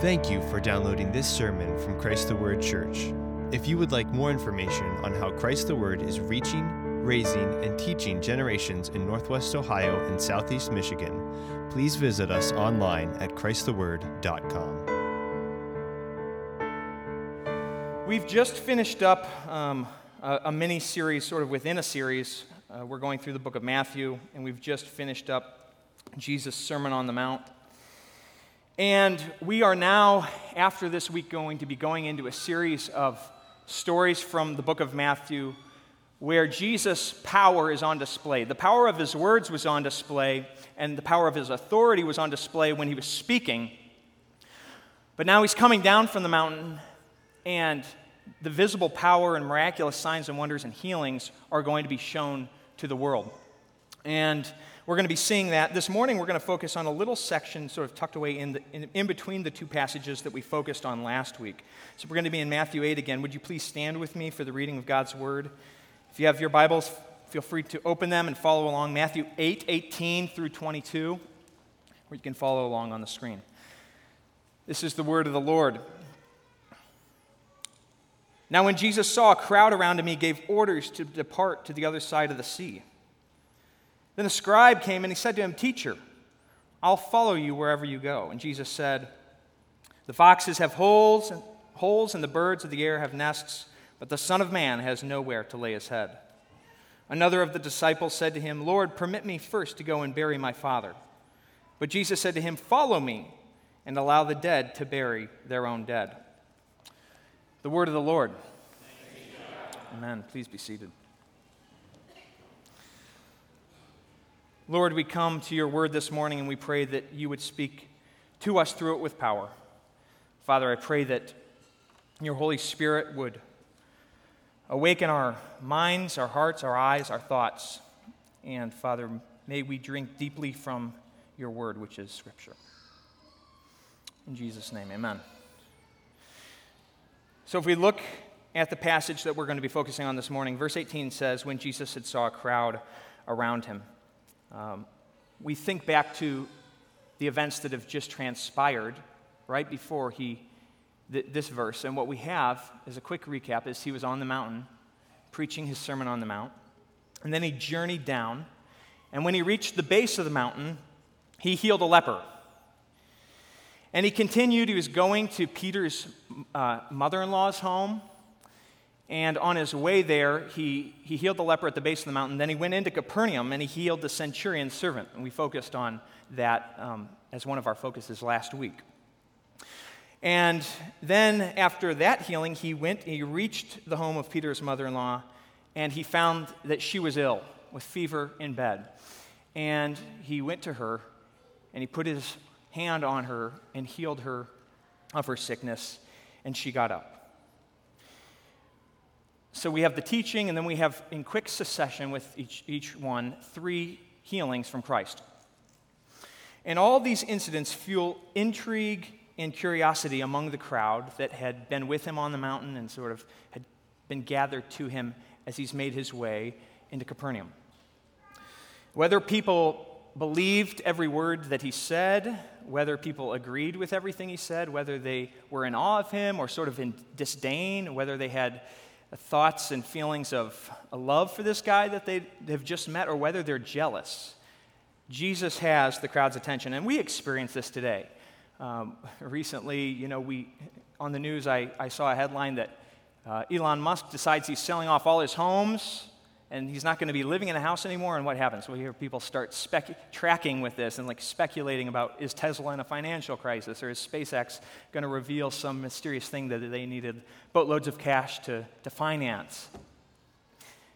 Thank you for downloading this sermon from Christ the Word Church. If you would like more information on how Christ the Word is reaching, raising, and teaching generations in Northwest Ohio and Southeast Michigan, please visit us online at ChristTheWord.com. We've just finished up um, a, a mini series, sort of within a series. Uh, we're going through the book of Matthew, and we've just finished up Jesus' Sermon on the Mount. And we are now, after this week, going to be going into a series of stories from the book of Matthew where Jesus' power is on display. The power of his words was on display, and the power of his authority was on display when he was speaking. But now he's coming down from the mountain, and the visible power and miraculous signs and wonders and healings are going to be shown to the world. And we're going to be seeing that. This morning, we're going to focus on a little section sort of tucked away in, the, in, in, between the two passages that we focused on last week. So we're going to be in Matthew 8 again. Would you please stand with me for the reading of God's Word? If you have your Bibles, feel free to open them and follow along. Matthew 8 18 through 22, or you can follow along on the screen. This is the Word of the Lord. Now, when Jesus saw a crowd around him, he gave orders to depart to the other side of the sea. Then a scribe came and he said to him, Teacher, I'll follow you wherever you go. And Jesus said, The foxes have holes, and, holes, and the birds of the air have nests, but the Son of Man has nowhere to lay his head. Another of the disciples said to him, Lord, permit me first to go and bury my father. But Jesus said to him, Follow me, and allow the dead to bury their own dead. The word of the Lord. Amen. Please be seated. Lord, we come to your word this morning and we pray that you would speak to us through it with power. Father, I pray that your Holy Spirit would awaken our minds, our hearts, our eyes, our thoughts. And Father, may we drink deeply from your word, which is Scripture. In Jesus' name, amen. So if we look at the passage that we're going to be focusing on this morning, verse 18 says, When Jesus had saw a crowd around him, um, we think back to the events that have just transpired right before he, th- this verse. And what we have, as a quick recap, is he was on the mountain preaching his Sermon on the Mount. And then he journeyed down. And when he reached the base of the mountain, he healed a leper. And he continued, he was going to Peter's uh, mother in law's home. And on his way there, he, he healed the leper at the base of the mountain. Then he went into Capernaum and he healed the centurion's servant. And we focused on that um, as one of our focuses last week. And then after that healing, he went, he reached the home of Peter's mother in law, and he found that she was ill with fever in bed. And he went to her and he put his hand on her and healed her of her sickness, and she got up. So we have the teaching, and then we have, in quick succession with each, each one, three healings from Christ. And all these incidents fuel intrigue and curiosity among the crowd that had been with him on the mountain and sort of had been gathered to him as he's made his way into Capernaum. Whether people believed every word that he said, whether people agreed with everything he said, whether they were in awe of him or sort of in disdain, whether they had thoughts and feelings of a love for this guy that they have just met or whether they're jealous. Jesus has the crowd's attention, and we experience this today. Um, recently, you know, we on the news, I, I saw a headline that uh, Elon Musk decides he's selling off all his homes and he's not going to be living in a house anymore. And what happens? We hear people start spec- tracking with this and like speculating about is Tesla in a financial crisis or is SpaceX going to reveal some mysterious thing that they needed boatloads of cash to, to finance?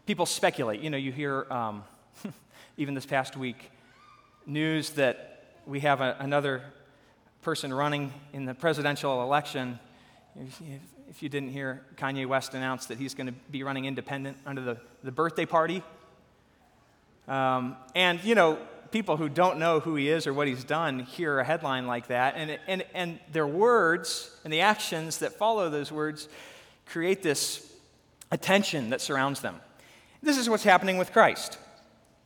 People speculate. You know, you hear um, even this past week news that we have a, another person running in the presidential election if you didn't hear, Kanye West announce that he's going to be running independent under the, the birthday party. Um, and, you know, people who don't know who he is or what he's done hear a headline like that, and, and, and their words and the actions that follow those words create this attention that surrounds them. This is what's happening with Christ.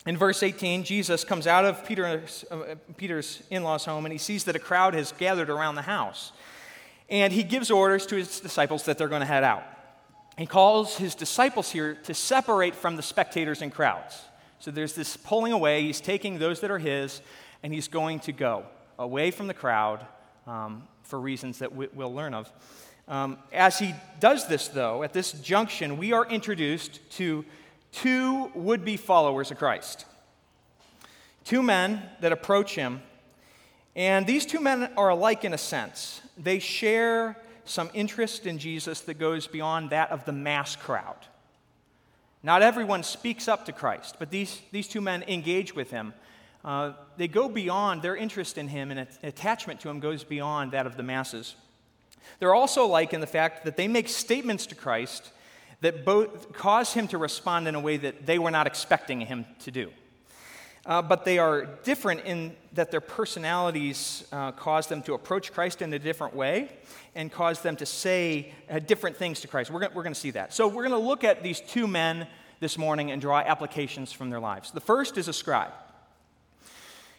In verse 18, Jesus comes out of Peter's, uh, Peter's in law's home and he sees that a crowd has gathered around the house. And he gives orders to his disciples that they're going to head out. He calls his disciples here to separate from the spectators and crowds. So there's this pulling away. He's taking those that are his, and he's going to go away from the crowd um, for reasons that we, will learn of. Um, as he does this, though, at this junction, we are introduced to two would be followers of Christ. Two men that approach him, and these two men are alike in a sense. They share some interest in Jesus that goes beyond that of the mass crowd. Not everyone speaks up to Christ, but these, these two men engage with him. Uh, they go beyond their interest in him, and attachment to him goes beyond that of the masses. They're also like in the fact that they make statements to Christ that both cause him to respond in a way that they were not expecting him to do. Uh, but they are different in that their personalities uh, cause them to approach Christ in a different way and cause them to say uh, different things to Christ. We're going to see that. So, we're going to look at these two men this morning and draw applications from their lives. The first is a scribe.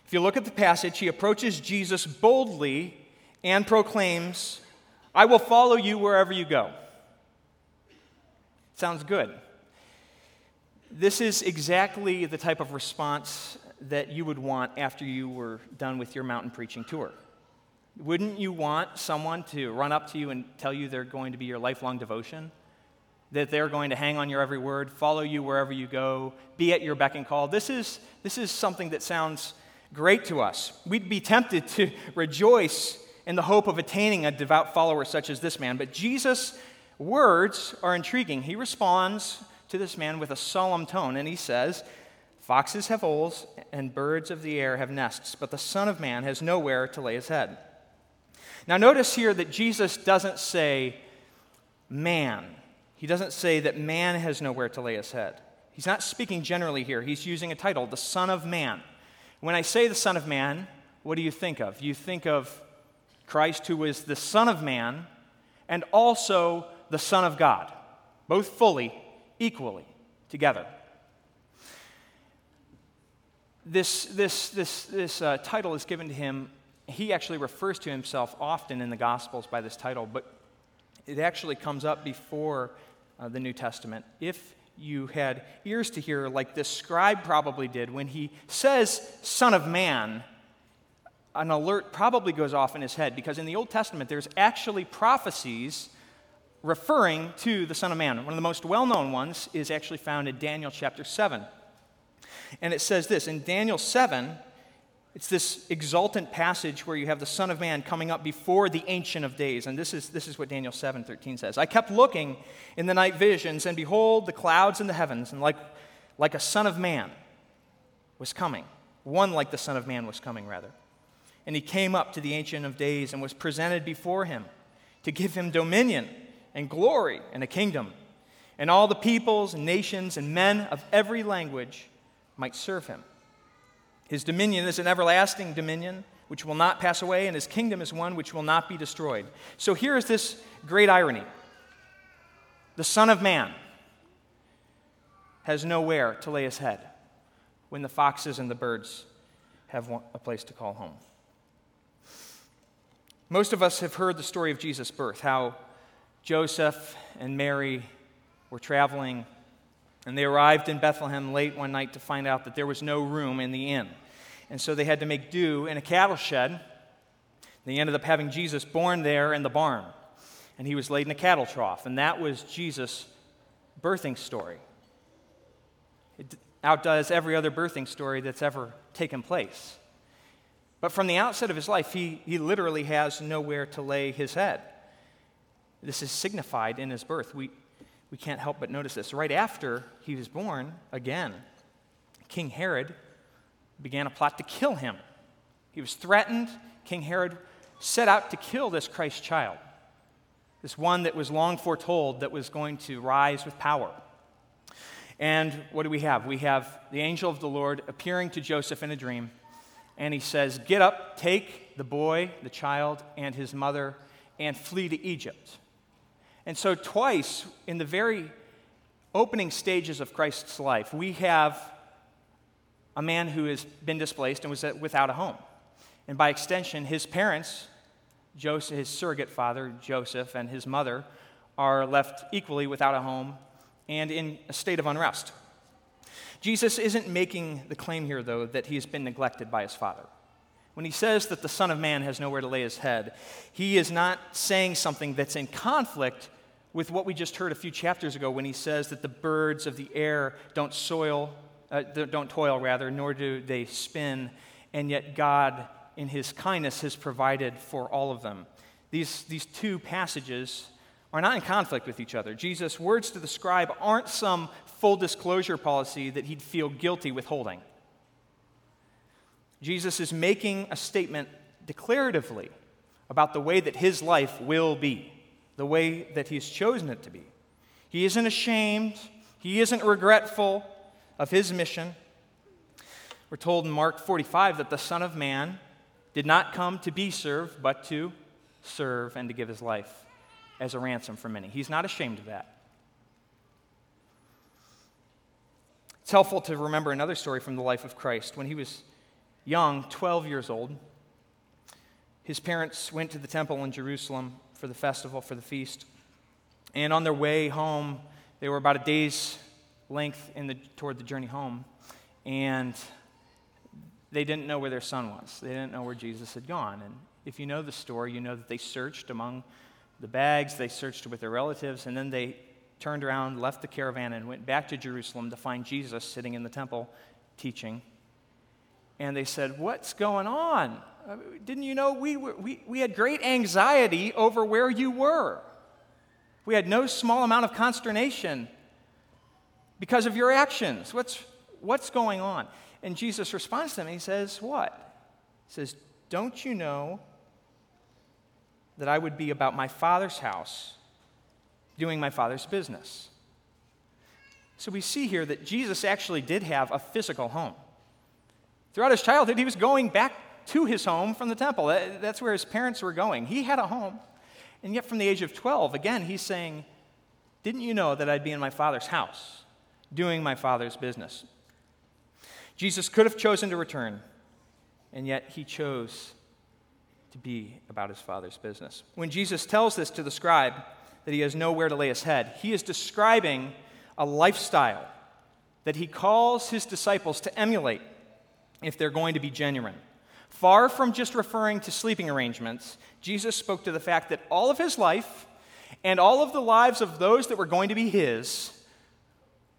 If you look at the passage, he approaches Jesus boldly and proclaims, I will follow you wherever you go. Sounds good. This is exactly the type of response that you would want after you were done with your mountain preaching tour. Wouldn't you want someone to run up to you and tell you they're going to be your lifelong devotion? That they're going to hang on your every word, follow you wherever you go, be at your beck and call? This is, this is something that sounds great to us. We'd be tempted to rejoice in the hope of attaining a devout follower such as this man, but Jesus' words are intriguing. He responds to this man with a solemn tone, and he says, Foxes have holes, and birds of the air have nests, but the Son of Man has nowhere to lay his head. Now, notice here that Jesus doesn't say man. He doesn't say that man has nowhere to lay his head. He's not speaking generally here. He's using a title, the Son of Man. When I say the Son of Man, what do you think of? You think of Christ, who is the Son of Man and also the Son of God, both fully equally together. This, this, this, this uh, title is given to him. He actually refers to himself often in the Gospels by this title, but it actually comes up before uh, the New Testament. If you had ears to hear, like this scribe probably did, when he says Son of Man, an alert probably goes off in his head because in the Old Testament there's actually prophecies referring to the Son of Man. One of the most well known ones is actually found in Daniel chapter 7. And it says this in Daniel 7, it's this exultant passage where you have the Son of Man coming up before the Ancient of Days. And this is, this is what Daniel 7 13 says. I kept looking in the night visions, and behold, the clouds in the heavens, and like, like a Son of Man was coming. One like the Son of Man was coming, rather. And he came up to the Ancient of Days and was presented before him to give him dominion and glory and a kingdom. And all the peoples and nations and men of every language might serve him. His dominion is an everlasting dominion which will not pass away, and his kingdom is one which will not be destroyed. So here is this great irony the Son of Man has nowhere to lay his head when the foxes and the birds have a place to call home. Most of us have heard the story of Jesus' birth, how Joseph and Mary were traveling, and they arrived in Bethlehem late one night to find out that there was no room in the inn. And so they had to make do in a cattle shed. They ended up having Jesus born there in the barn, and he was laid in a cattle trough. And that was Jesus' birthing story. It outdoes every other birthing story that's ever taken place. But from the outset of his life, he, he literally has nowhere to lay his head. This is signified in his birth. We, we can't help but notice this. Right after he was born, again, King Herod began a plot to kill him. He was threatened. King Herod set out to kill this Christ child, this one that was long foretold that was going to rise with power. And what do we have? We have the angel of the Lord appearing to Joseph in a dream and he says, Get up, take the boy, the child, and his mother, and flee to Egypt. And so, twice in the very opening stages of Christ's life, we have a man who has been displaced and was without a home. And by extension, his parents Joseph, his surrogate father, Joseph, and his mother are left equally without a home and in a state of unrest. Jesus isn't making the claim here, though, that he has been neglected by his father. When he says that the Son of Man has nowhere to lay his head, he is not saying something that's in conflict with what we just heard a few chapters ago when he says that the birds of the air don't soil, uh, don't toil rather, nor do they spin, and yet God, in his kindness, has provided for all of them. These, these two passages are not in conflict with each other. Jesus' words to the scribe aren't some full disclosure policy that he'd feel guilty withholding. Jesus is making a statement declaratively about the way that his life will be, the way that he's chosen it to be. He isn't ashamed, he isn't regretful of his mission. We're told in Mark 45 that the Son of Man did not come to be served, but to serve and to give his life as a ransom for many. He's not ashamed of that. It's helpful to remember another story from the life of Christ. When he was young, 12 years old, his parents went to the temple in Jerusalem for the festival, for the feast. And on their way home, they were about a day's length in the, toward the journey home. And they didn't know where their son was. They didn't know where Jesus had gone. And if you know the story, you know that they searched among the bags, they searched with their relatives, and then they turned around, left the caravan, and went back to Jerusalem to find Jesus sitting in the temple teaching. And they said, What's going on? Uh, didn't you know we, were, we, we had great anxiety over where you were? We had no small amount of consternation because of your actions. What's, what's going on? And Jesus responds to them. He says, What? He says, Don't you know that I would be about my father's house, doing my father's business. So we see here that Jesus actually did have a physical home. Throughout his childhood, he was going back to his home from the temple. That's where his parents were going. He had a home. And yet, from the age of 12, again, he's saying, Didn't you know that I'd be in my father's house, doing my father's business? Jesus could have chosen to return, and yet he chose to be about his father's business. When Jesus tells this to the scribe that he has nowhere to lay his head, he is describing a lifestyle that he calls his disciples to emulate if they're going to be genuine. Far from just referring to sleeping arrangements, Jesus spoke to the fact that all of his life and all of the lives of those that were going to be his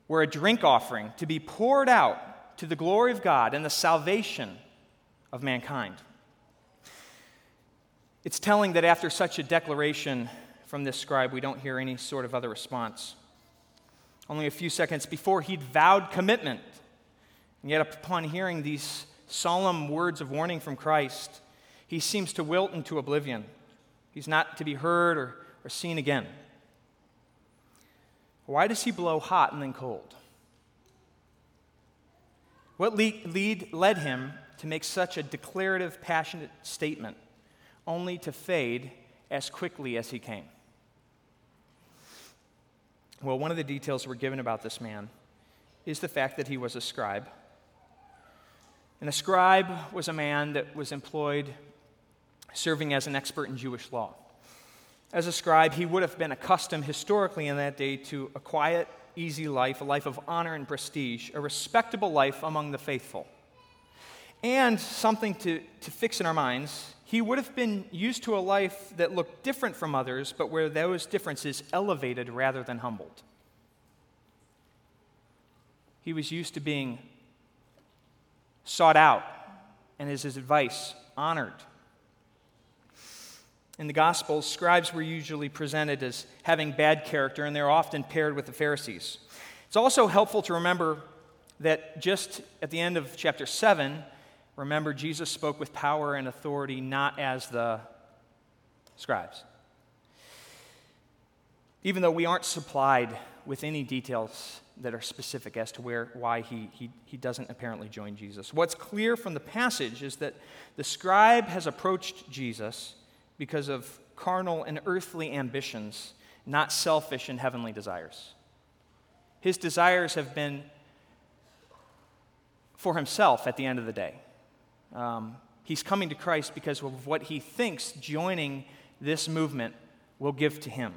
were a drink offering to be poured out to the glory of God and the salvation of mankind. It's telling that after such a declaration from this scribe, we don't hear any sort of other response. Only a few seconds before, he'd vowed commitment. And yet, upon hearing these solemn words of warning from Christ, he seems to wilt into oblivion. He's not to be heard or, or seen again. Why does he blow hot and then cold? What lead, lead, led him to make such a declarative, passionate statement? only to fade as quickly as he came. Well, one of the details we're given about this man is the fact that he was a scribe. And a scribe was a man that was employed serving as an expert in Jewish law. As a scribe, he would have been accustomed historically in that day to a quiet, easy life, a life of honor and prestige, a respectable life among the faithful. And something to, to fix in our minds he would have been used to a life that looked different from others, but where those differences elevated rather than humbled. He was used to being sought out and his, his advice honored. In the Gospels, scribes were usually presented as having bad character, and they're often paired with the Pharisees. It's also helpful to remember that just at the end of chapter 7, Remember, Jesus spoke with power and authority, not as the scribes. Even though we aren't supplied with any details that are specific as to where, why he, he, he doesn't apparently join Jesus. What's clear from the passage is that the scribe has approached Jesus because of carnal and earthly ambitions, not selfish and heavenly desires. His desires have been for himself at the end of the day. Um, He's coming to Christ because of what he thinks joining this movement will give to him.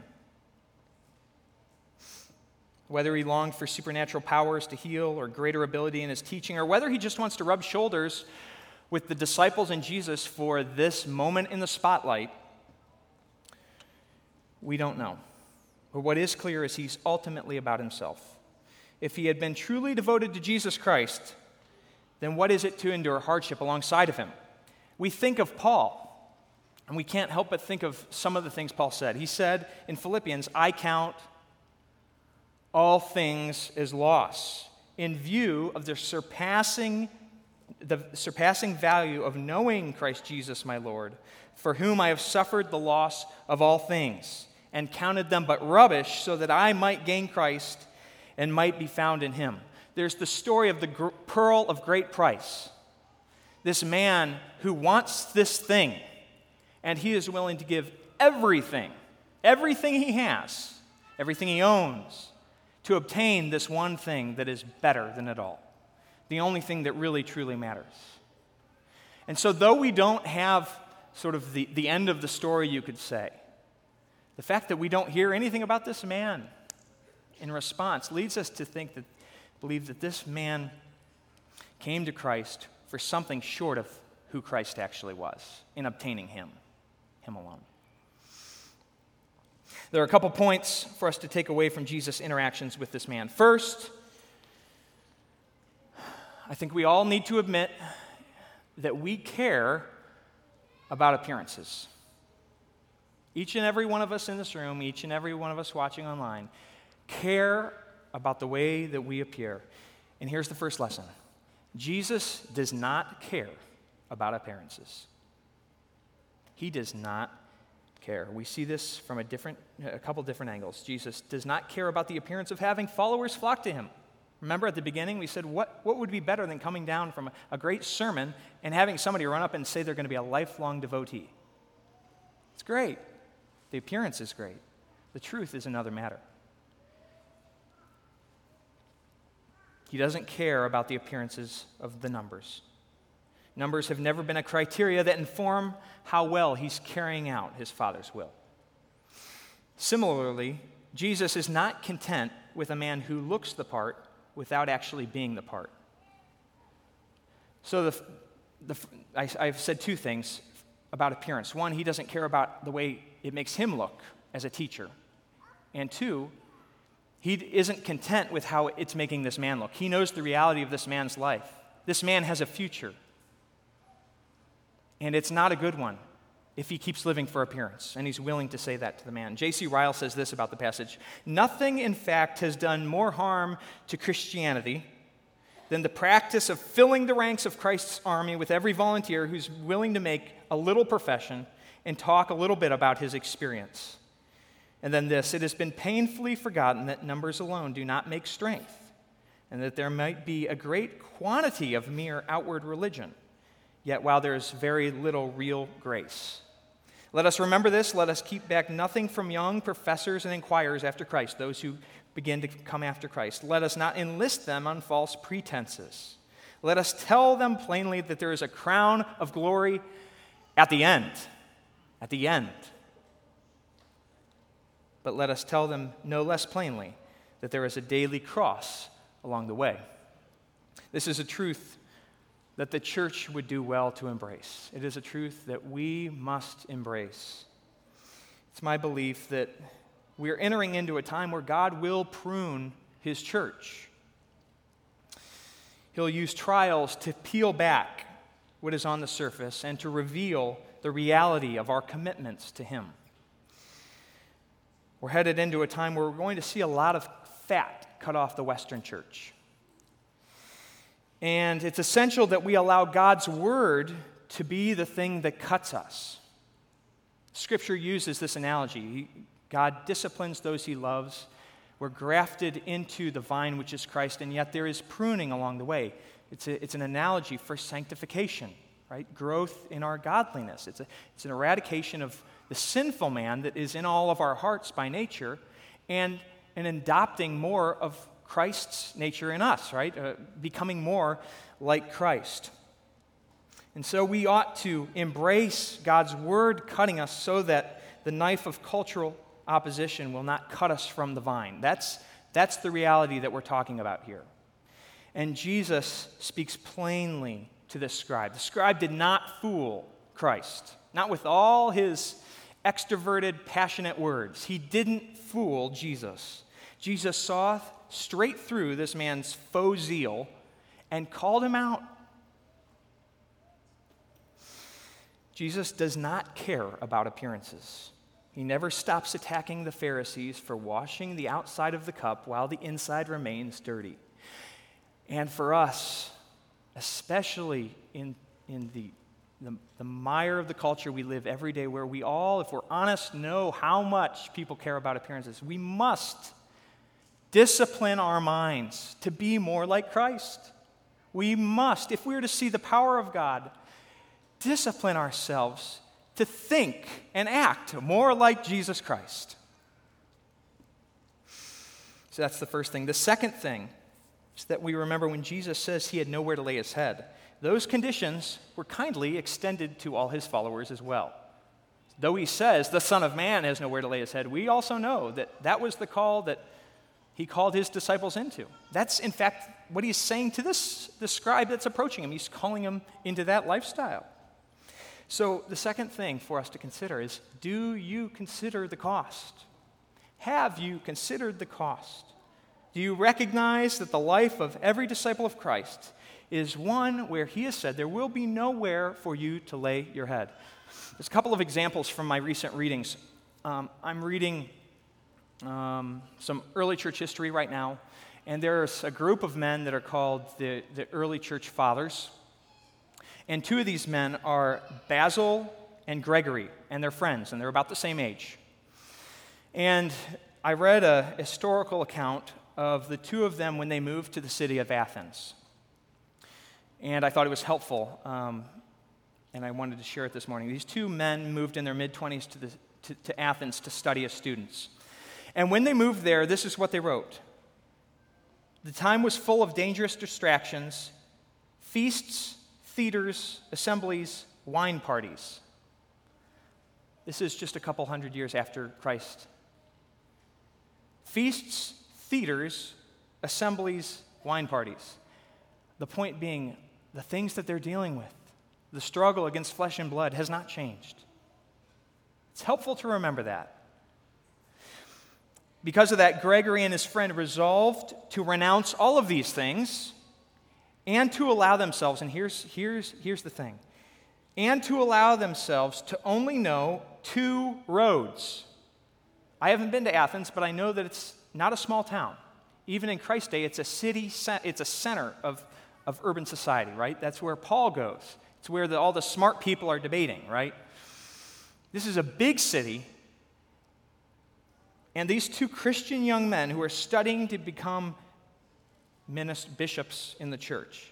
Whether he longed for supernatural powers to heal or greater ability in his teaching, or whether he just wants to rub shoulders with the disciples and Jesus for this moment in the spotlight, we don't know. But what is clear is he's ultimately about himself. If he had been truly devoted to Jesus Christ, then what is it to endure hardship alongside of him? We think of Paul, and we can't help but think of some of the things Paul said. He said in Philippians, I count all things as loss in view of the surpassing the surpassing value of knowing Christ Jesus my Lord, for whom I have suffered the loss of all things and counted them but rubbish so that I might gain Christ and might be found in him. There's the story of the gr- pearl of great price. This man who wants this thing, and he is willing to give everything, everything he has, everything he owns, to obtain this one thing that is better than it all. The only thing that really truly matters. And so, though we don't have sort of the, the end of the story, you could say, the fact that we don't hear anything about this man in response leads us to think that, believe that this man came to Christ for something short of who Christ actually was in obtaining him, him alone. There are a couple points for us to take away from Jesus' interactions with this man. First, I think we all need to admit that we care about appearances. Each and every one of us in this room, each and every one of us watching online, care about the way that we appear. And here's the first lesson Jesus does not care about appearances. He does not care. We see this from a, different, a couple different angles. Jesus does not care about the appearance of having followers flock to him. Remember at the beginning, we said, what, what would be better than coming down from a, a great sermon and having somebody run up and say they're going to be a lifelong devotee? It's great. The appearance is great, the truth is another matter. He doesn't care about the appearances of the numbers. Numbers have never been a criteria that inform how well he's carrying out his Father's will. Similarly, Jesus is not content with a man who looks the part without actually being the part. So, the, the, I, I've said two things about appearance. One, he doesn't care about the way it makes him look as a teacher. And two, he isn't content with how it's making this man look. He knows the reality of this man's life. This man has a future. And it's not a good one if he keeps living for appearance. And he's willing to say that to the man. J.C. Ryle says this about the passage Nothing, in fact, has done more harm to Christianity than the practice of filling the ranks of Christ's army with every volunteer who's willing to make a little profession and talk a little bit about his experience. And then this it has been painfully forgotten that numbers alone do not make strength, and that there might be a great quantity of mere outward religion, yet while there is very little real grace. Let us remember this. Let us keep back nothing from young professors and inquirers after Christ, those who begin to come after Christ. Let us not enlist them on false pretenses. Let us tell them plainly that there is a crown of glory at the end at the end. But let us tell them no less plainly that there is a daily cross along the way. This is a truth that the church would do well to embrace. It is a truth that we must embrace. It's my belief that we're entering into a time where God will prune his church. He'll use trials to peel back what is on the surface and to reveal the reality of our commitments to Him. We're headed into a time where we're going to see a lot of fat cut off the Western church. And it's essential that we allow God's Word to be the thing that cuts us. Scripture uses this analogy God disciplines those He loves. We're grafted into the vine, which is Christ, and yet there is pruning along the way. It's, a, it's an analogy for sanctification right? Growth in our godliness. It's, a, it's an eradication of the sinful man that is in all of our hearts by nature and an adopting more of Christ's nature in us, right? Uh, becoming more like Christ. And so we ought to embrace God's word cutting us so that the knife of cultural opposition will not cut us from the vine. That's, that's the reality that we're talking about here. And Jesus speaks plainly to this scribe. The scribe did not fool Christ, not with all his extroverted, passionate words. He didn't fool Jesus. Jesus saw straight through this man's faux zeal and called him out. Jesus does not care about appearances. He never stops attacking the Pharisees for washing the outside of the cup while the inside remains dirty. And for us, especially in, in the, the, the, mire of the culture we live every day, where we all, if we're honest, know how much people care about appearances, we must discipline our minds to be more like Christ. We must, if we are to see the power of God, discipline ourselves to think and act more like Jesus Christ. So that's the first thing. The second thing is that we remember when Jesus says he had nowhere to lay his head, those conditions were kindly extended to all his followers as well. Though he says the Son of Man has nowhere to lay his head, we also know that that was the call that he called his disciples into. That's, in fact, what he's saying to this, scribe that's approaching him. He's calling him into that lifestyle. So, the second thing for us to consider is do you consider the cost? Have you considered the cost? Do you recognize that the life of every disciple of Christ is one where he has said there will be nowhere for you to lay your head? There's a couple of examples from my recent readings. Um, I'm reading um, some early church history right now, and there's a group of men that are called the, the early church fathers. And two of these men are Basil and Gregory, and they're friends, and they're about the same age. And I read a historical account of the two of them when they moved to the city of Athens. And I thought it was helpful, um, and I wanted to share it this morning. These two men moved in their mid 20s to, to, to Athens to study as students. And when they moved there, this is what they wrote The time was full of dangerous distractions, feasts, theaters, assemblies, wine parties. This is just a couple hundred years after Christ. Feasts, theaters, assemblies, wine parties. The point being, the things that they're dealing with, the struggle against flesh and blood has not changed. It's helpful to remember that. Because of that, Gregory and his friend resolved to renounce all of these things and to allow themselves, and here's, here's, here's the thing, and to allow themselves to only know two roads. I haven't been to Athens, but I know that it's not a small town. Even in Christ's day, it's a city, it's a center of, of urban society, right? That's where Paul goes. It's where the, all the smart people are debating, right? This is a big city. And these two Christian young men who are studying to become bishops in the church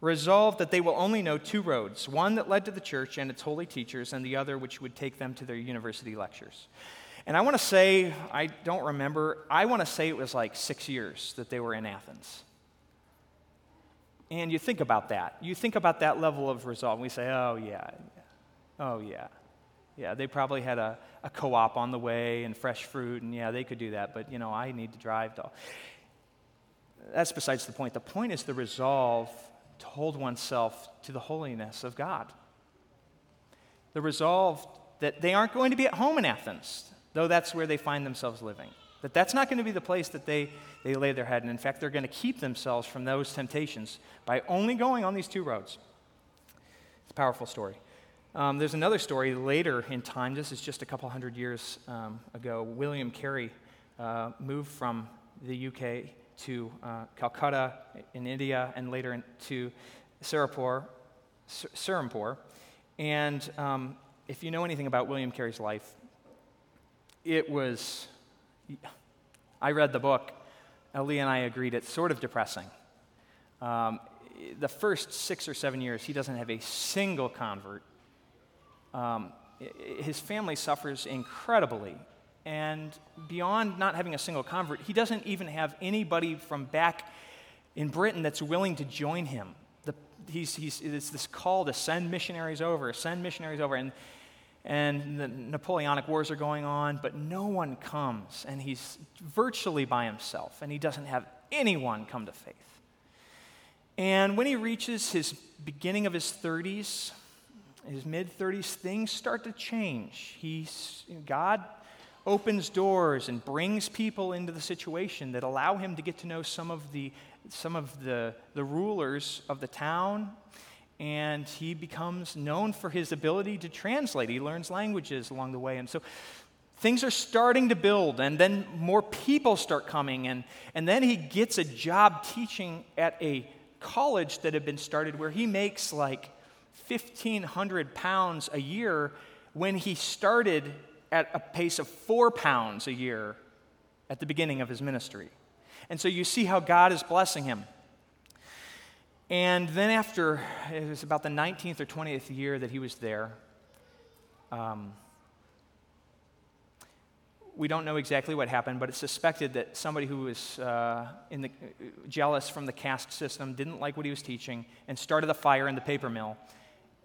resolved that they will only know two roads one that led to the church and its holy teachers, and the other which would take them to their university lectures. And I want to say, I don't remember, I want to say it was like six years that they were in Athens. And you think about that. You think about that level of resolve. And we say, oh, yeah, oh, yeah. Yeah, they probably had a, a co op on the way and fresh fruit, and yeah, they could do that, but you know, I need to drive to that's besides the point. The point is the resolve to hold oneself to the holiness of God. The resolve that they aren't going to be at home in Athens, though that's where they find themselves living. That that's not going to be the place that they, they lay their head. And in fact, they're going to keep themselves from those temptations by only going on these two roads. It's a powerful story. Um, there's another story later in time. This is just a couple hundred years um, ago. William Carey uh, moved from the UK to uh, Calcutta in India and later to Serampore. Serampore. And um, if you know anything about William Carey's life, it was, I read the book, Lee and I agreed it's sort of depressing. Um, the first six or seven years, he doesn't have a single convert. Um, his family suffers incredibly and beyond not having a single convert, he doesn't even have anybody from back in Britain that's willing to join him. The, he's, he's, it's this call to send missionaries over, send missionaries over. And, and the Napoleonic Wars are going on, but no one comes. And he's virtually by himself, and he doesn't have anyone come to faith. And when he reaches his beginning of his 30s, his mid 30s, things start to change. He's, God opens doors and brings people into the situation that allow him to get to know some of the, some of the, the rulers of the town. And he becomes known for his ability to translate. He learns languages along the way. And so things are starting to build, and then more people start coming. And, and then he gets a job teaching at a college that had been started where he makes like 1,500 pounds a year when he started at a pace of four pounds a year at the beginning of his ministry. And so you see how God is blessing him. And then, after it was about the 19th or 20th year that he was there, um, we don't know exactly what happened, but it's suspected that somebody who was uh, in the, jealous from the caste system didn't like what he was teaching and started a fire in the paper mill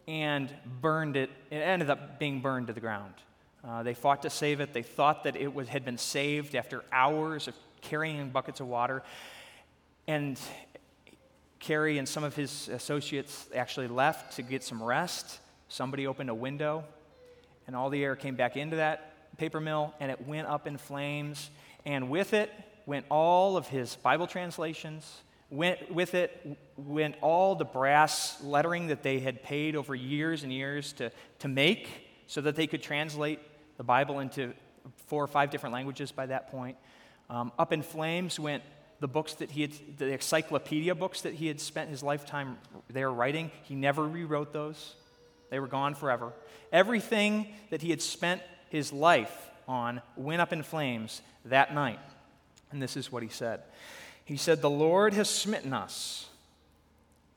and burned it. It ended up being burned to the ground. Uh, they fought to save it. They thought that it was, had been saved after hours of carrying buckets of water. And Carey and some of his associates actually left to get some rest. Somebody opened a window, and all the air came back into that paper mill, and it went up in flames. And with it went all of his Bible translations. Went, with it went all the brass lettering that they had paid over years and years to, to make so that they could translate the Bible into four or five different languages by that point. Um, up in flames went the books that he had, the encyclopedia books that he had spent his lifetime there writing. He never rewrote those, they were gone forever. Everything that he had spent his life on went up in flames that night. And this is what he said He said, The Lord has smitten us,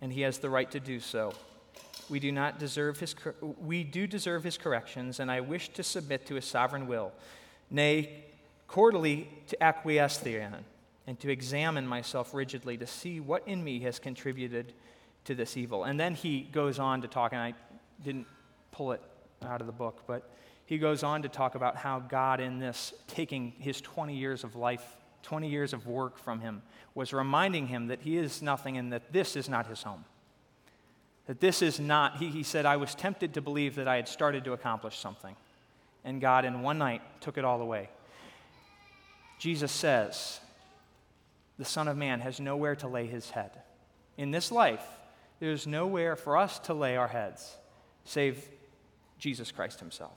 and he has the right to do so. We do not deserve his, we do deserve his corrections, and I wish to submit to his sovereign will, nay, cordially to acquiesce therein, and to examine myself rigidly to see what in me has contributed to this evil. And then he goes on to talk, and I didn't pull it out of the book, but he goes on to talk about how God, in this, taking his 20 years of life, 20 years of work from him, was reminding him that he is nothing and that this is not his home. That this is not, he, he said, I was tempted to believe that I had started to accomplish something. And God, in one night, took it all away. Jesus says, the Son of Man has nowhere to lay his head. In this life, there's nowhere for us to lay our heads save Jesus Christ himself.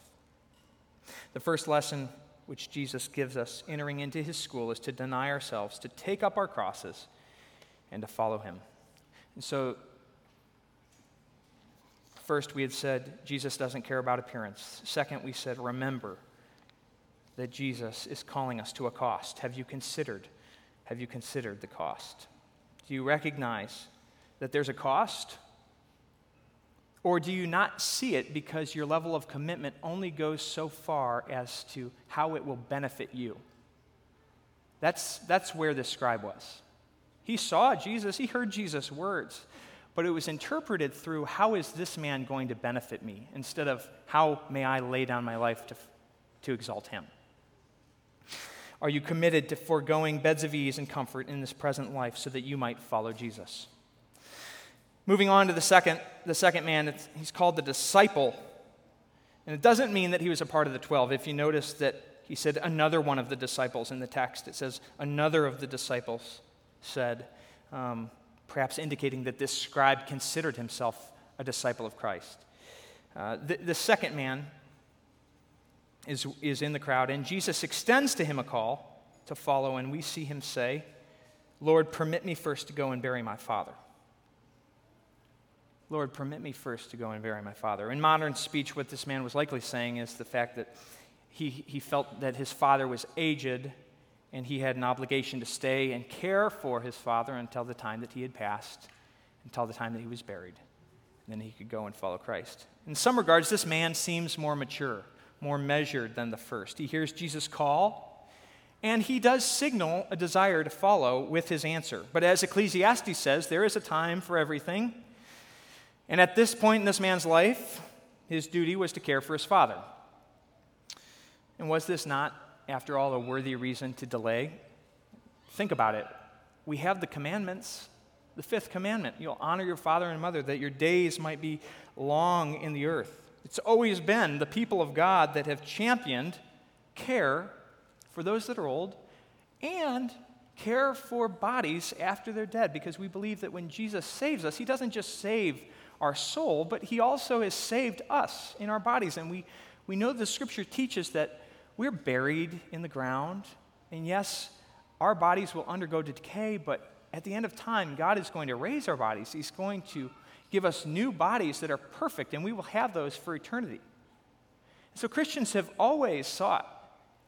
The first lesson which Jesus gives us entering into his school is to deny ourselves, to take up our crosses, and to follow him. And so First, we had said Jesus doesn't care about appearance. Second, we said remember that Jesus is calling us to a cost. Have you considered? Have you considered the cost? Do you recognize that there's a cost? Or do you not see it because your level of commitment only goes so far as to how it will benefit you? That's, that's where this scribe was. He saw Jesus, he heard Jesus' words but it was interpreted through how is this man going to benefit me instead of how may I lay down my life to, to exalt him. Are you committed to foregoing beds of ease and comfort in this present life so that you might follow Jesus? Moving on to the second, the second man, he's called the disciple. And it doesn't mean that he was a part of the 12. If you notice that he said another one of the disciples in the text, it says another of the disciples said. Um, perhaps indicating that this scribe considered himself a disciple of Christ. Uh, the, the second man is, is in the crowd, and Jesus extends to him a call to follow, and we see him say, Lord, permit me first to go and bury my father. Lord, permit me first to go and bury my father. In modern speech, what this man was likely saying is the fact that he, he felt that his father was aged and he had an obligation to stay and care for his father until the time that he had passed, until the time that he was buried. And then he could go and follow Christ. In some regards, this man seems more mature, more measured than the first. He hears Jesus' call, and he does signal a desire to follow with his answer. But as Ecclesiastes says, there is a time for everything. And at this point in this man's life, his duty was to care for his father. And was this not, after all, a worthy reason to delay? Think about it. We have the commandments. The fifth commandment you'll honor your father and mother that your days might be long in the earth. It's always been the people of God that have championed care for those that are old and care for bodies after they're dead because we believe that when Jesus saves us, he doesn't just save our soul, but he also has saved us in our bodies. And we, we know the scripture teaches that we're buried in the ground. And yes, our bodies will undergo decay, but at the end of time, God is going to raise our bodies. He's going to give us new bodies that are perfect, and we will have those for eternity. So Christians have always sought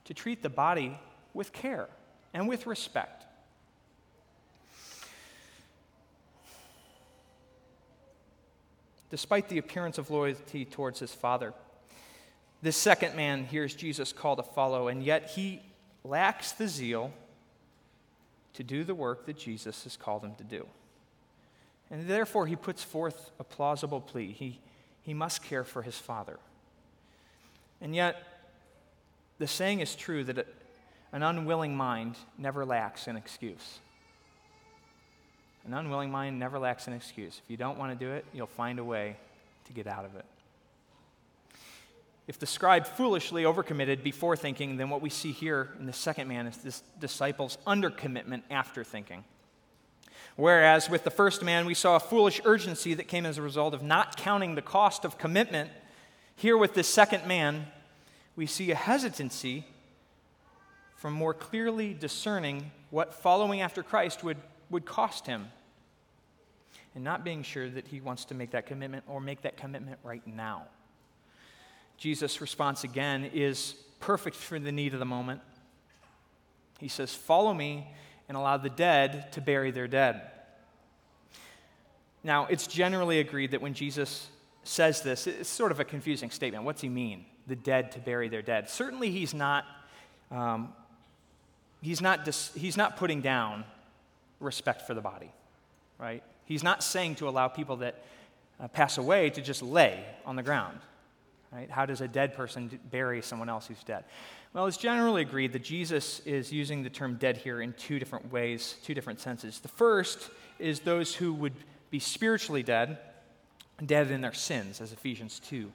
to treat the body with care and with respect. Despite the appearance of loyalty towards his father, this second man hears Jesus call to follow, and yet he lacks the zeal to do the work that Jesus has called him to do. And therefore, he puts forth a plausible plea. He, he must care for his father. And yet, the saying is true that an unwilling mind never lacks an excuse. An unwilling mind never lacks an excuse. If you don't want to do it, you'll find a way to get out of it. If the scribe foolishly overcommitted before thinking, then what we see here in the second man is this disciple's undercommitment after thinking. Whereas with the first man, we saw a foolish urgency that came as a result of not counting the cost of commitment. Here with this second man, we see a hesitancy from more clearly discerning what following after Christ would, would cost him and not being sure that he wants to make that commitment or make that commitment right now. Jesus' response again is perfect for the need of the moment. He says, Follow me and allow the dead to bury their dead. Now, it's generally agreed that when Jesus says this, it's sort of a confusing statement. What's he mean? The dead to bury their dead. Certainly, he's not, um, he's not, dis- he's not putting down respect for the body, right? He's not saying to allow people that uh, pass away to just lay on the ground, right? How does a dead person bury someone else who's dead? Well, it's generally agreed that Jesus is using the term dead here in two different ways, two different senses. The first is those who would be spiritually dead, dead in their sins, as Ephesians 2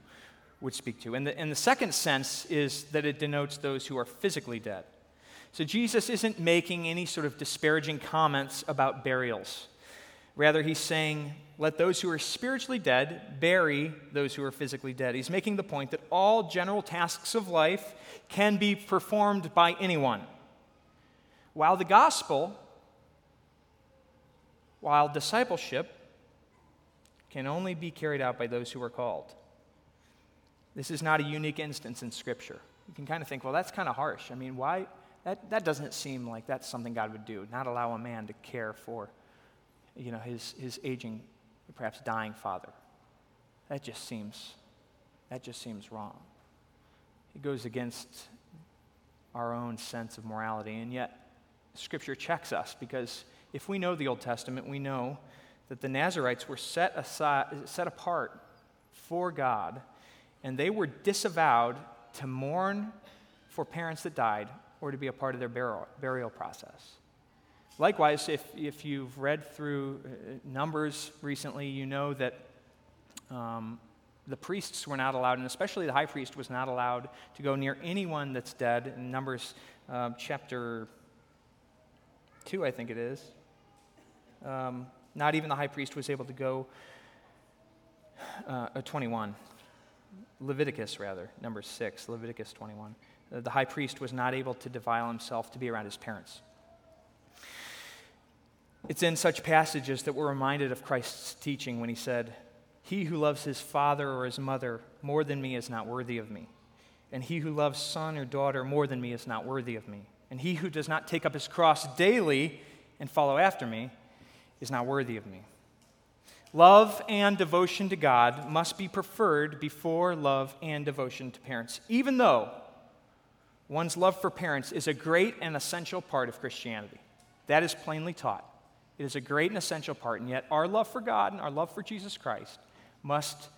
would speak to. And the, and the second sense is that it denotes those who are physically dead. So Jesus isn't making any sort of disparaging comments about burials. Rather, he's saying, let those who are spiritually dead bury those who are physically dead. He's making the point that all general tasks of life can be performed by anyone. While the gospel, while discipleship, can only be carried out by those who are called. This is not a unique instance in Scripture. You can kind of think, well, that's kind of harsh. I mean, why? That, that doesn't seem like that's something God would do, not allow a man to care for you know, his, his aging, perhaps dying father. That just seems, that just seems wrong. It goes against our own sense of morality, and yet Scripture checks us because if we know the Old Testament, we know that the Nazarites were set, aside, set apart for God, and they were disavowed to mourn for parents that died or to be a part of their burial, burial process. Likewise, if, if you've read through uh, Numbers recently, you know that um, the priests were not allowed, and especially the high priest was not allowed to go near anyone that's dead. In Numbers uh, chapter 2, I think it is. Um, not even the high priest was able to go, uh, uh 21. Leviticus, rather, number 6, Leviticus 21. Uh, the high priest was not able to defile himself to be around his parents. It's in such passages that we're reminded of Christ's teaching when he said, He who loves his father or his mother more than me is not worthy of me. And he who loves son or daughter more than me is not worthy of me. And he who does not take up his cross daily and follow after me is not worthy of me. Love and devotion to God must be preferred before love and devotion to parents, even though one's love for parents is a great and essential part of Christianity. That is plainly taught. It is a great and essential part, and yet our love for God and our love for Jesus Christ must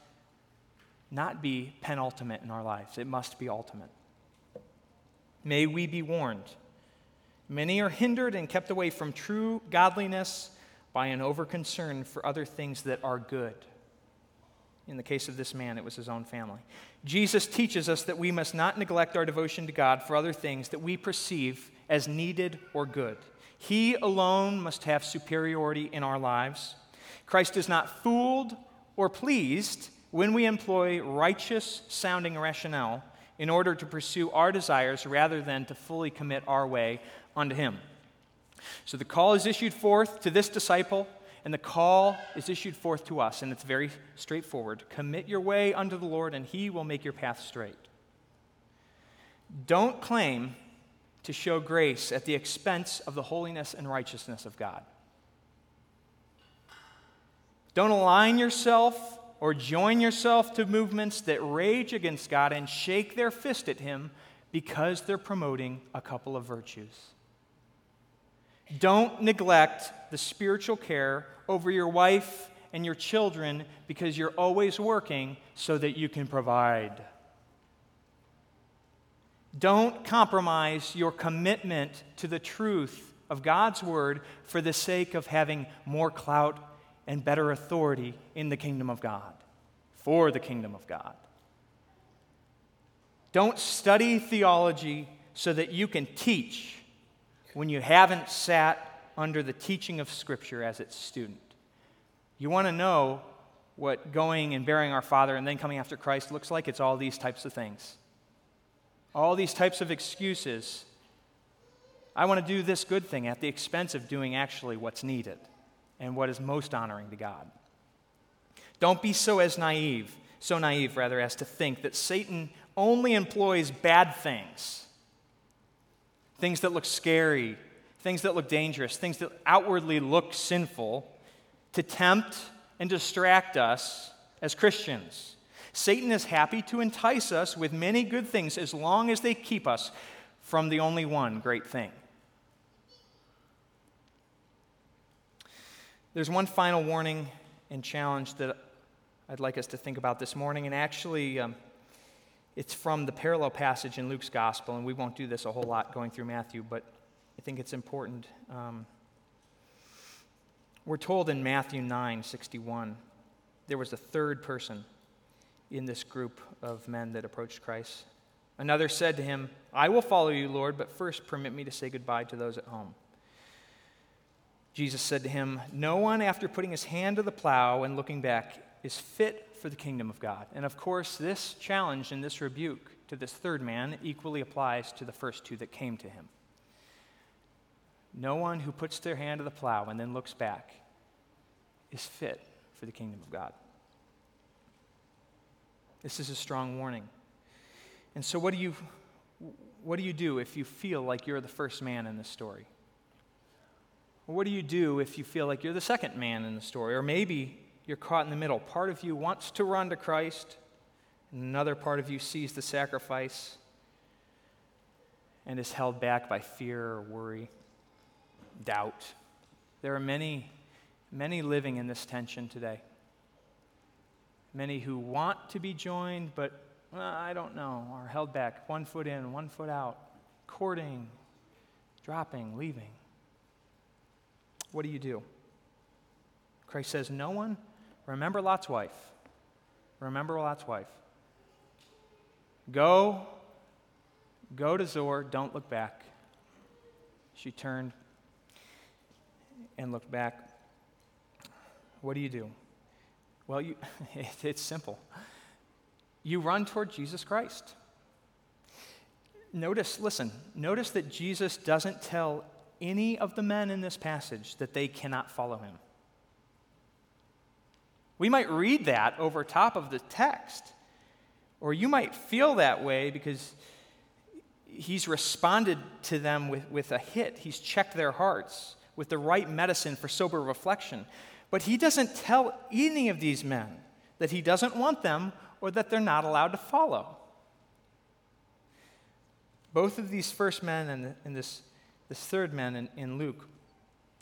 not be penultimate in our lives, it must be ultimate. May we be warned. Many are hindered and kept away from true godliness by an overconcern for other things that are good. In the case of this man, it was his own family. Jesus teaches us that we must not neglect our devotion to God for other things that we perceive as needed or good. He alone must have superiority in our lives. Christ is not fooled or pleased when we employ righteous sounding rationale in order to pursue our desires rather than to fully commit our way unto Him. So the call is issued forth to this disciple, and the call is issued forth to us, and it's very straightforward. Commit your way unto the Lord, and He will make your path straight. Don't claim to show grace at the expense of the holiness and righteousness of God. Don't align yourself or join yourself to movements that rage against God and shake their fist at Him because they're promoting a couple of virtues. Don't neglect the spiritual care over your wife and your children because you're always working so that you can provide. Don't compromise your commitment to the truth of God's word for the sake of having more clout and better authority in the kingdom of God, for the kingdom of God. Don't study theology so that you can teach when you haven't sat under the teaching of Scripture as its student. You want to know what going and burying our Father and then coming after Christ looks like? It's all these types of things. All these types of excuses. I want to do this good thing at the expense of doing actually what's needed and what is most honoring to God. Don't be so as naive, so naive rather, as to think that Satan only employs bad things. Things that look scary, things that look dangerous, things that outwardly look sinful, to tempt and distract us as Christians. Satan is happy to entice us with many good things as long as they keep us from the only one great thing. There's one final warning and challenge that I'd like us to think about this morning, and actually, um, it's from the parallel passage in Luke's gospel, and we won't do this a whole lot going through Matthew, but I think it's important. Um, we're told in Matthew 9 61, there was a third person in this group of men that approached Christ. Another said to him, I will follow you, Lord, but first permit me to say goodbye to those at home. Jesus said to him, No one, after putting his hand to the plow and looking back, is fit for the kingdom of God. And of course, this challenge and this rebuke to this third man equally applies to the first two that came to him. No one who puts their hand to the plow and then looks back is fit for the kingdom of God. This is a strong warning. And so, what do you, what do, you do if you feel like you're the first man in this story? what do you do if you feel like you're the second man in the story? Or maybe you're caught in the middle. Part of you wants to run to Christ, and another part of you sees the sacrifice and is held back by fear or worry, doubt. There are many, many living in this tension today. Many who want to be joined, but well, I don't know, are held back, one foot in, one foot out, courting, dropping, leaving. What do you do? Christ says, No one, remember Lot's wife. Remember Lot's wife. Go, go to Zoar, don't look back. She turned and looked back. What do you do? Well, you, it's simple. You run toward Jesus Christ. Notice, listen, notice that Jesus doesn't tell any of the men in this passage that they cannot follow him. We might read that over top of the text, or you might feel that way because he's responded to them with, with a hit. He's checked their hearts with the right medicine for sober reflection. But he doesn't tell any of these men that he doesn't want them or that they're not allowed to follow. Both of these first men and, and this this third man in, in Luke,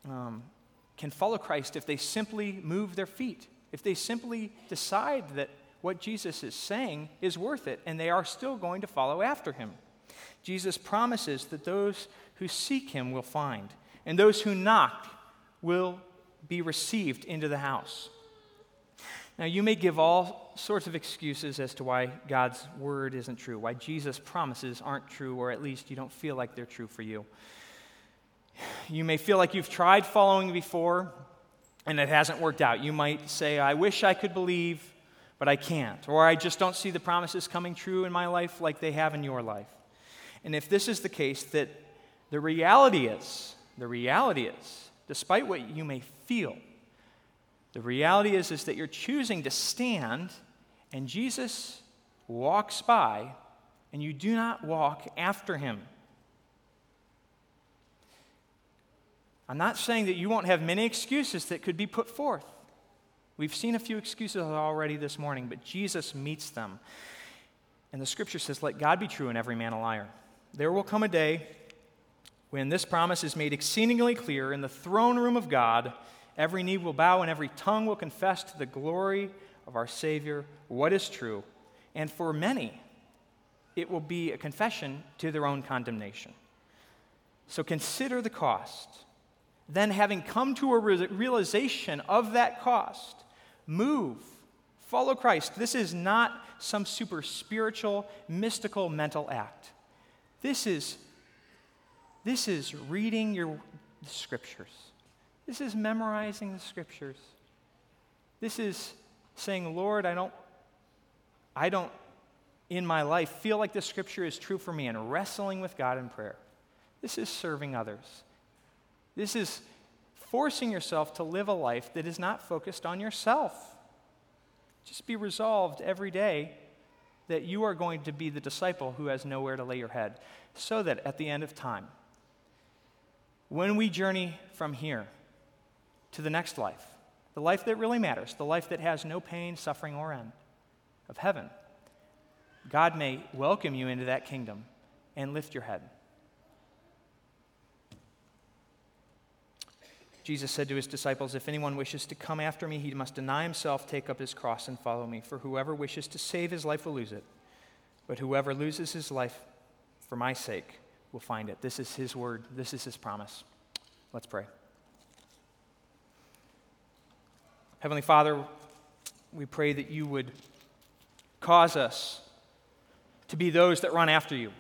um, can follow Christ if they simply move their feet if they simply decide that what Jesus is saying is worth it and they are still going to follow after him. Jesus promises that those who seek him will find, and those who knock will be received into the house. Now, you may give all sorts of excuses as to why God's word isn't true, why Jesus' promises aren't true, or at least you don't feel like they're true for you. You may feel like you've tried following before and it hasn't worked out. You might say, I wish I could believe, but I can't. Or I just don't see the promises coming true in my life like they have in your life. And if this is the case, that the reality is, the reality is, despite what you may feel, the reality is, is that you're choosing to stand and Jesus walks by and you do not walk after him. I'm not saying that you won't have many excuses that could be put forth. We've seen a few excuses already this morning, but Jesus meets them. And the scripture says, Let God be true and every man a liar. There will come a day when this promise is made exceedingly clear in the throne room of God. Every knee will bow and every tongue will confess to the glory of our Savior what is true. And for many, it will be a confession to their own condemnation. So consider the cost then, having come to a realization of that cost, move, follow Christ. This is not some super spiritual, mystical, mental act. This is, this is reading your scriptures. This is memorizing the scriptures. This is saying, Lord, I don't, I don't in my life feel like the scripture is true for me and wrestling with God in prayer. This is serving others. This is forcing yourself to live a life that is not focused on yourself. Just be resolved every day that you are going to be the disciple who has nowhere to lay your head, so that at the end of time, when we journey from here to the next life, the life that really matters, the life that has no pain, suffering, or end of heaven, God may welcome you into that kingdom and lift your head. Jesus said to his disciples, If anyone wishes to come after me, he must deny himself, take up his cross, and follow me. For whoever wishes to save his life will lose it, but whoever loses his life for my sake will find it. This is his word, this is his promise. Let's pray. Heavenly Father, we pray that you would cause us to be those that run after you.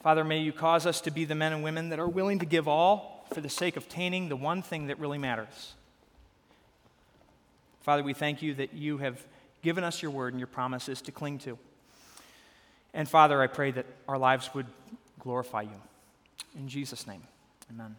Father, may you cause us to be the men and women that are willing to give all for the sake of obtaining the one thing that really matters. Father, we thank you that you have given us your word and your promises to cling to. And Father, I pray that our lives would glorify you. In Jesus' name, amen.